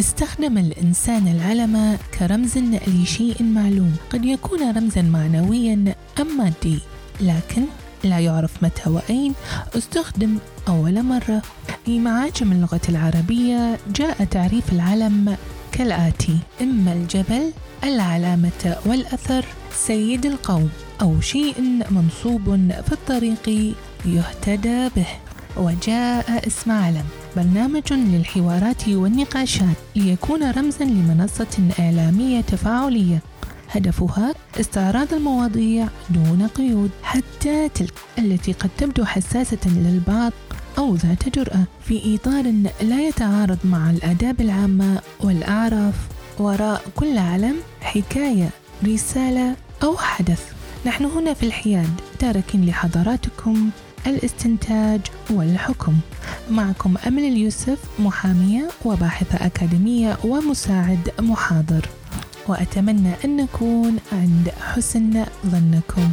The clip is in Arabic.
استخدم الإنسان العلم كرمز لشيء معلوم. قد يكون رمزا معنويا أم مادي لكن لا يعرف متى وأين. استخدم أول مرة. في معاجم اللغة العربية جاء تعريف العلم كالآتي إما الجبل العلامة والأثر سيد القوم أو شيء منصوب في الطريق يهتدى به. وجاء اسم علم برنامج للحوارات والنقاشات ليكون رمزا لمنصة إعلامية تفاعلية. هدفها استعراض المواضيع دون قيود حتى تلك التي قد تبدو حساسة للبعض أو ذات جرأة في إطار لا يتعارض مع الآداب العامة والأعراف. وراء كل علم حكاية رسالة أو حدث. نحن هنا في الحياد تاركين لحضراتكم الاستنتاج والحكم. معكم أمل اليوسف محامية وباحثة أكاديمية ومساعد محاضر. وأتمنى أن نكون عند حسن ظنكم.